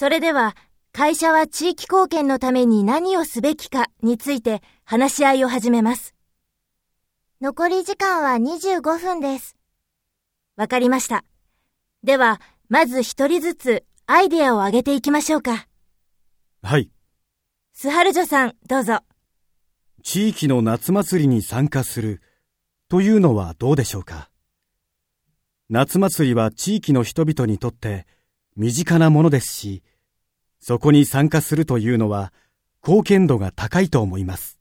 それでは、会社は地域貢献のために何をすべきかについて話し合いを始めます。残り時間は25分です。わかりました。では、まず一人ずつアイデアを挙げていきましょうか。はい。スハルジョさん、どうぞ。地域の夏祭りに参加するというのはどうでしょうか？夏祭りは地域の人々にとって身近なものですし、そこに参加するというのは貢献度が高いと思います。